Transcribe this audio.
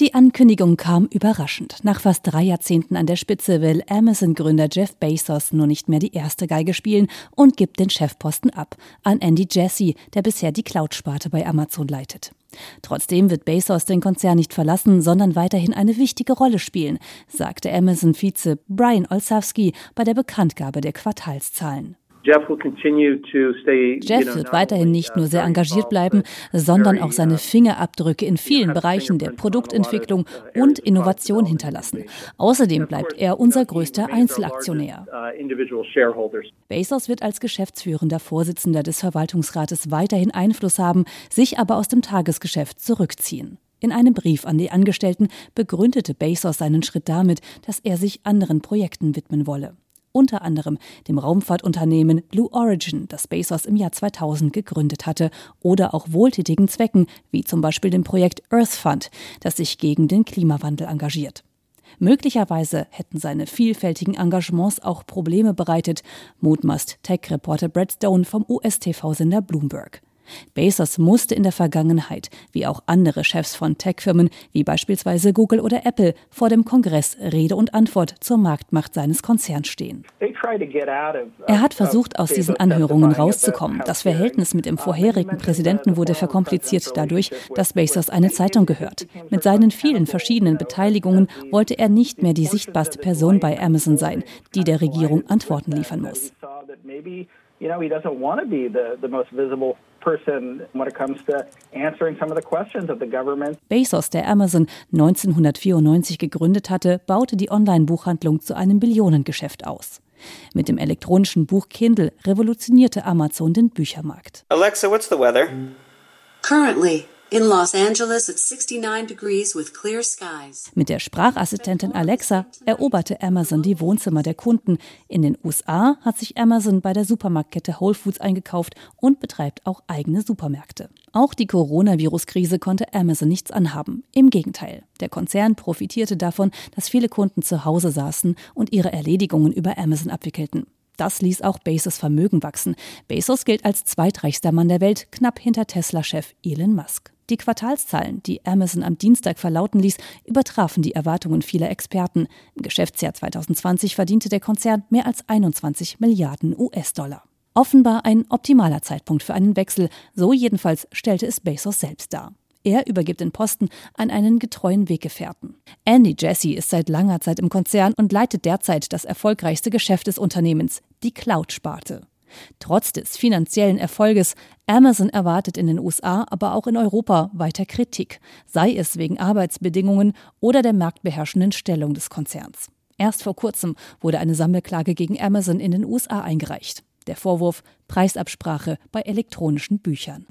Die Ankündigung kam überraschend. Nach fast drei Jahrzehnten an der Spitze will Amazon-Gründer Jeff Bezos nur nicht mehr die erste Geige spielen und gibt den Chefposten ab an Andy Jassy, der bisher die Cloud-Sparte bei Amazon leitet. Trotzdem wird Bezos den Konzern nicht verlassen, sondern weiterhin eine wichtige Rolle spielen, sagte Amazon-Vize Brian Olsavsky bei der Bekanntgabe der Quartalszahlen. Jeff wird weiterhin nicht nur sehr engagiert bleiben, sondern auch seine Fingerabdrücke in vielen Bereichen der Produktentwicklung und Innovation hinterlassen. Außerdem bleibt er unser größter Einzelaktionär. Uh, Bezos wird als geschäftsführender Vorsitzender des Verwaltungsrates weiterhin Einfluss haben, sich aber aus dem Tagesgeschäft zurückziehen. In einem Brief an die Angestellten begründete Bezos seinen Schritt damit, dass er sich anderen Projekten widmen wolle unter anderem dem Raumfahrtunternehmen Blue Origin, das Bezos im Jahr 2000 gegründet hatte, oder auch wohltätigen Zwecken, wie zum Beispiel dem Projekt Earth Fund, das sich gegen den Klimawandel engagiert. Möglicherweise hätten seine vielfältigen Engagements auch Probleme bereitet, mutmaßt Tech-Reporter Brad Stone vom US-TV-Sender Bloomberg. Bezos musste in der Vergangenheit, wie auch andere Chefs von Tech-Firmen wie beispielsweise Google oder Apple, vor dem Kongress Rede und Antwort zur Marktmacht seines Konzerns stehen. Er hat versucht, aus diesen Anhörungen rauszukommen. Das Verhältnis mit dem vorherigen Präsidenten wurde verkompliziert dadurch, dass Bezos eine Zeitung gehört. Mit seinen vielen verschiedenen Beteiligungen wollte er nicht mehr die sichtbarste Person bei Amazon sein, die der Regierung Antworten liefern muss you know, he doesn't want to be the, the most visible person when it comes to answering some of the questions of the government. Bezos, der Amazon 1994 gegründet hatte, baute die Online-Buchhandlung zu einem Billionengeschäft aus. Mit dem elektronischen Buch Kindle revolutionierte Amazon den Büchermarkt. Alexa, what's the weather? Currently in Los Angeles at 69 degrees with clear skies. Mit der Sprachassistentin Alexa eroberte Amazon die Wohnzimmer der Kunden. In den USA hat sich Amazon bei der Supermarktkette Whole Foods eingekauft und betreibt auch eigene Supermärkte. Auch die Coronavirus-Krise konnte Amazon nichts anhaben. Im Gegenteil. Der Konzern profitierte davon, dass viele Kunden zu Hause saßen und ihre Erledigungen über Amazon abwickelten. Das ließ auch Bezos Vermögen wachsen. Bezos gilt als zweitreichster Mann der Welt, knapp hinter Tesla-Chef Elon Musk. Die Quartalszahlen, die Amazon am Dienstag verlauten ließ, übertrafen die Erwartungen vieler Experten. Im Geschäftsjahr 2020 verdiente der Konzern mehr als 21 Milliarden US-Dollar. Offenbar ein optimaler Zeitpunkt für einen Wechsel, so jedenfalls stellte es Bezos selbst dar. Er übergibt den Posten an einen getreuen Weggefährten. Andy Jassy ist seit langer Zeit im Konzern und leitet derzeit das erfolgreichste Geschäft des Unternehmens, die Cloud-Sparte. Trotz des finanziellen Erfolges, Amazon erwartet in den USA, aber auch in Europa weiter Kritik, sei es wegen Arbeitsbedingungen oder der marktbeherrschenden Stellung des Konzerns. Erst vor kurzem wurde eine Sammelklage gegen Amazon in den USA eingereicht. Der Vorwurf Preisabsprache bei elektronischen Büchern.